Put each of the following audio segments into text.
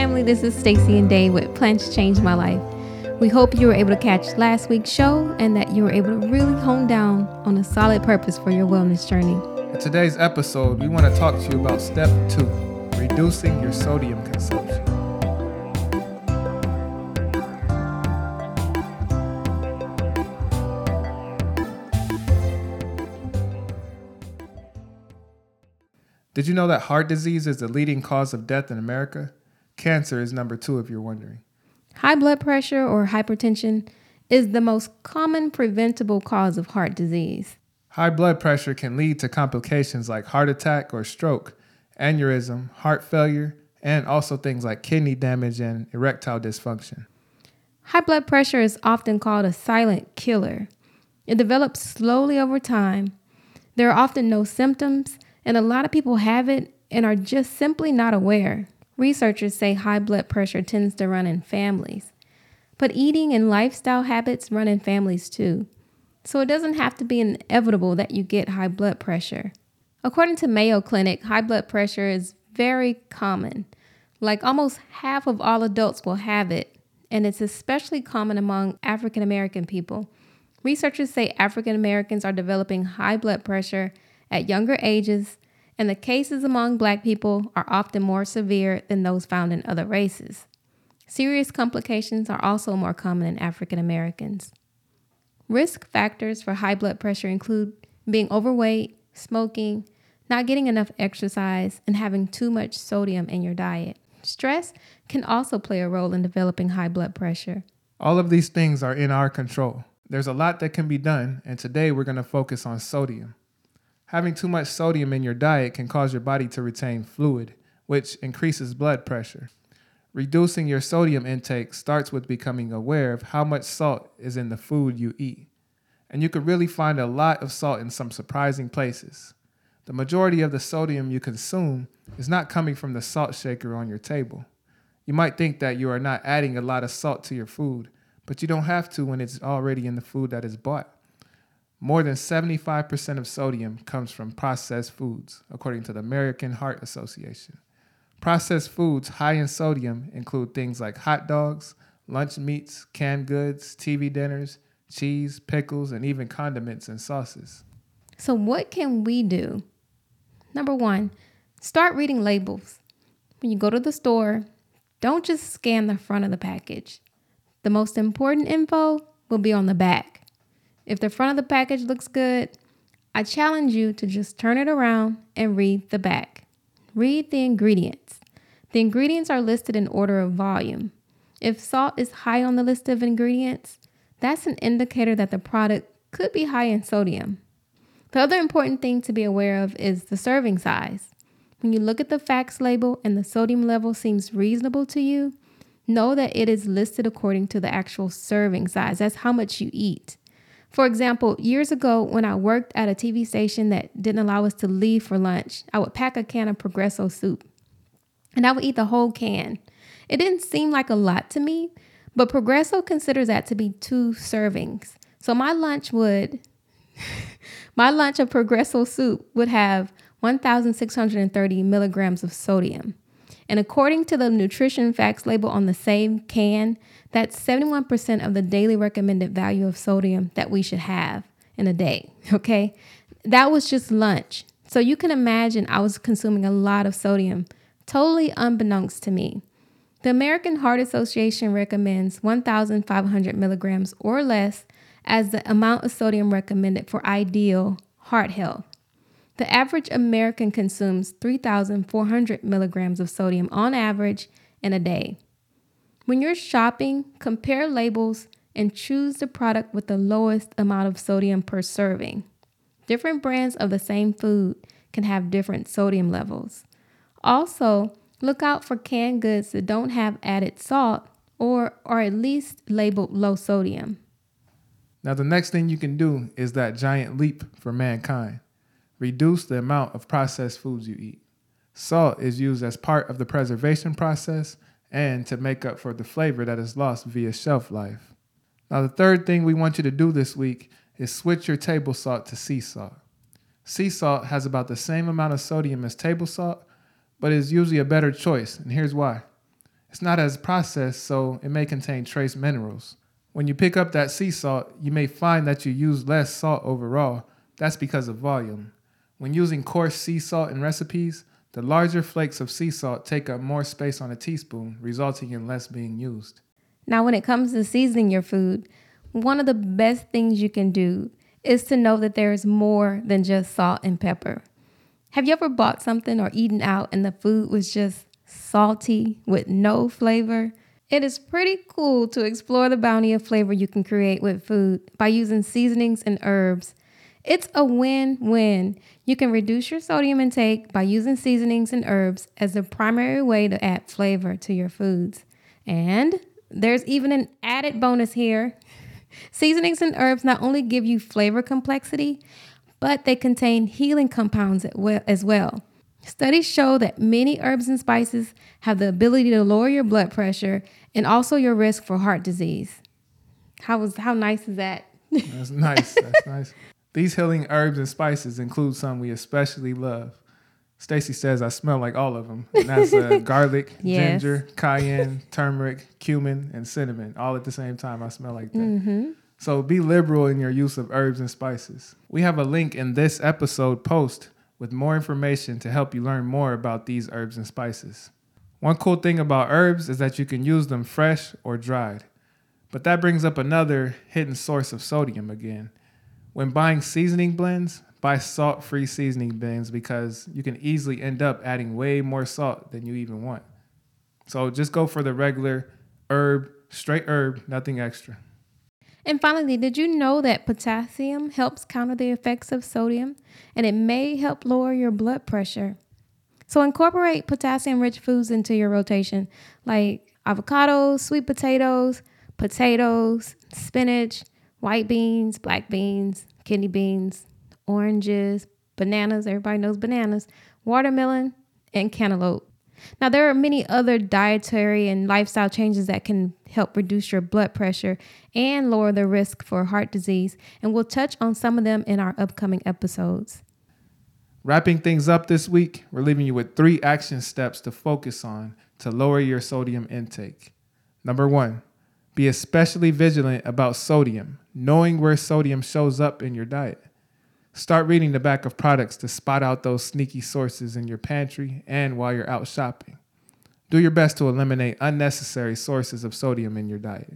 family. This is Stacy and Dave with Plants Changed My Life. We hope you were able to catch last week's show and that you were able to really hone down on a solid purpose for your wellness journey. In today's episode, we want to talk to you about step two reducing your sodium consumption. Did you know that heart disease is the leading cause of death in America? Cancer is number two, if you're wondering. High blood pressure or hypertension is the most common preventable cause of heart disease. High blood pressure can lead to complications like heart attack or stroke, aneurysm, heart failure, and also things like kidney damage and erectile dysfunction. High blood pressure is often called a silent killer. It develops slowly over time. There are often no symptoms and a lot of people have it and are just simply not aware. Researchers say high blood pressure tends to run in families, but eating and lifestyle habits run in families too. So it doesn't have to be inevitable that you get high blood pressure. According to Mayo Clinic, high blood pressure is very common. Like almost half of all adults will have it, and it's especially common among African American people. Researchers say African Americans are developing high blood pressure at younger ages, and the cases among black people are often more severe than those found in other races. Serious complications are also more common in African Americans. Risk factors for high blood pressure include being overweight, smoking, not getting enough exercise, and having too much sodium in your diet. Stress can also play a role in developing high blood pressure. All of these things are in our control. There's a lot that can be done, and today we're going to focus on sodium. Having too much sodium in your diet can cause your body to retain fluid, which increases blood pressure. Reducing your sodium intake starts with becoming aware of how much salt is in the food you eat. And you can really find a lot of salt in some surprising places. The majority of the sodium you consume is not coming from the salt shaker on your table. You might think that you are not adding a lot of salt to your food, but you don't have to when it's already in the food that is bought. More than 75% of sodium comes from processed foods, according to the American Heart Association. Processed foods high in sodium include things like hot dogs, lunch meats, canned goods, TV dinners, cheese, pickles, and even condiments and sauces. So, what can we do? Number one, start reading labels. When you go to the store, don't just scan the front of the package. The most important info will be on the back. If the front of the package looks good, I challenge you to just turn it around and read the back. Read the ingredients. The ingredients are listed in order of volume. If salt is high on the list of ingredients, that's an indicator that the product could be high in sodium. The other important thing to be aware of is the serving size. When you look at the facts label and the sodium level seems reasonable to you, know that it is listed according to the actual serving size. That's how much you eat. For example, years ago, when I worked at a TV station that didn't allow us to leave for lunch, I would pack a can of Progresso soup and I would eat the whole can. It didn't seem like a lot to me, but Progresso considers that to be two servings. So my lunch would, my lunch of Progresso soup would have 1,630 milligrams of sodium. And according to the nutrition facts label on the same can, that's 71% of the daily recommended value of sodium that we should have in a day. Okay. That was just lunch. So you can imagine I was consuming a lot of sodium, totally unbeknownst to me. The American Heart Association recommends 1,500 milligrams or less as the amount of sodium recommended for ideal heart health. The average American consumes 3,400 milligrams of sodium on average in a day. When you're shopping, compare labels and choose the product with the lowest amount of sodium per serving. Different brands of the same food can have different sodium levels. Also, look out for canned goods that don't have added salt or are at least labeled low sodium. Now, the next thing you can do is that giant leap for mankind. Reduce the amount of processed foods you eat. Salt is used as part of the preservation process and to make up for the flavor that is lost via shelf life. Now, the third thing we want you to do this week is switch your table salt to sea salt. Sea salt has about the same amount of sodium as table salt, but is usually a better choice, and here's why. It's not as processed, so it may contain trace minerals. When you pick up that sea salt, you may find that you use less salt overall. That's because of volume. When using coarse sea salt in recipes, the larger flakes of sea salt take up more space on a teaspoon, resulting in less being used. Now, when it comes to seasoning your food, one of the best things you can do is to know that there is more than just salt and pepper. Have you ever bought something or eaten out and the food was just salty with no flavor? It is pretty cool to explore the bounty of flavor you can create with food by using seasonings and herbs. It's a win win. You can reduce your sodium intake by using seasonings and herbs as the primary way to add flavor to your foods. And there's even an added bonus here. Seasonings and herbs not only give you flavor complexity, but they contain healing compounds as well. Studies show that many herbs and spices have the ability to lower your blood pressure and also your risk for heart disease. How was how nice is that? That's nice. That's nice. These healing herbs and spices include some we especially love. Stacy says I smell like all of them. And that's uh, garlic, yes. ginger, cayenne, turmeric, cumin, and cinnamon. All at the same time. I smell like that. Mm-hmm. So be liberal in your use of herbs and spices. We have a link in this episode post with more information to help you learn more about these herbs and spices. One cool thing about herbs is that you can use them fresh or dried. But that brings up another hidden source of sodium again. When buying seasoning blends, buy salt free seasoning blends because you can easily end up adding way more salt than you even want. So just go for the regular herb, straight herb, nothing extra. And finally, did you know that potassium helps counter the effects of sodium and it may help lower your blood pressure? So incorporate potassium rich foods into your rotation like avocados, sweet potatoes, potatoes, spinach, white beans, black beans, kidney beans, oranges, bananas, everybody knows bananas, watermelon, and cantaloupe. Now, there are many other dietary and lifestyle changes that can help reduce your blood pressure and lower the risk for heart disease, and we'll touch on some of them in our upcoming episodes. Wrapping things up this week, we're leaving you with three action steps to focus on to lower your sodium intake. Number one, be especially vigilant about sodium, knowing where sodium shows up in your diet. Start reading the back of products to spot out those sneaky sources in your pantry and while you're out shopping. Do your best to eliminate unnecessary sources of sodium in your diet.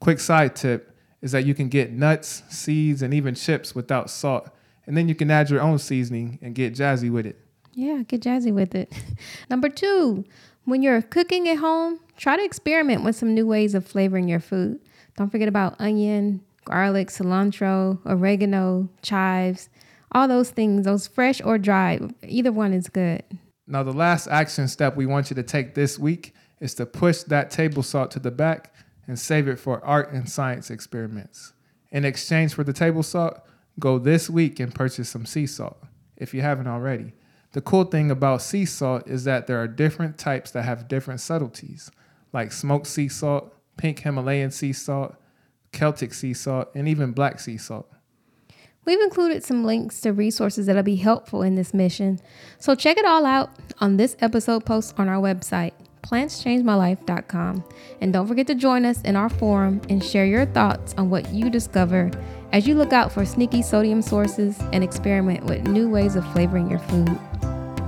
Quick side tip is that you can get nuts, seeds, and even chips without salt, and then you can add your own seasoning and get jazzy with it. Yeah, get jazzy with it. Number two, when you're cooking at home, try to experiment with some new ways of flavoring your food. Don't forget about onion, garlic, cilantro, oregano, chives, all those things, those fresh or dry, either one is good. Now, the last action step we want you to take this week is to push that table salt to the back and save it for art and science experiments. In exchange for the table salt, go this week and purchase some sea salt if you haven't already. The cool thing about sea salt is that there are different types that have different subtleties, like smoked sea salt, pink Himalayan sea salt, Celtic sea salt, and even black sea salt. We've included some links to resources that'll be helpful in this mission. So check it all out on this episode post on our website, plantschangemylife.com. And don't forget to join us in our forum and share your thoughts on what you discover as you look out for sneaky sodium sources and experiment with new ways of flavoring your food.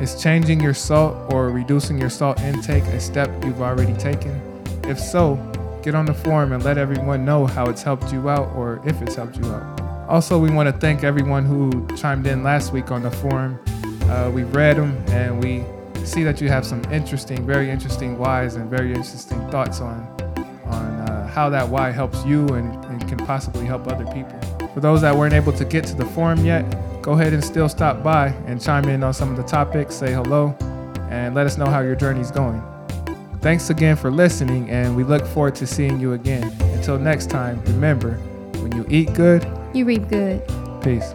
Is changing your salt or reducing your salt intake a step you've already taken? If so, get on the forum and let everyone know how it's helped you out or if it's helped you out. Also, we want to thank everyone who chimed in last week on the forum. Uh, we read them and we see that you have some interesting, very interesting whys and very interesting thoughts on on uh, how that why helps you and, and can possibly help other people. For those that weren't able to get to the forum yet, go ahead and still stop by and chime in on some of the topics, say hello, and let us know how your journey's going. Thanks again for listening, and we look forward to seeing you again. Until next time, remember when you eat good, you reap good. Peace.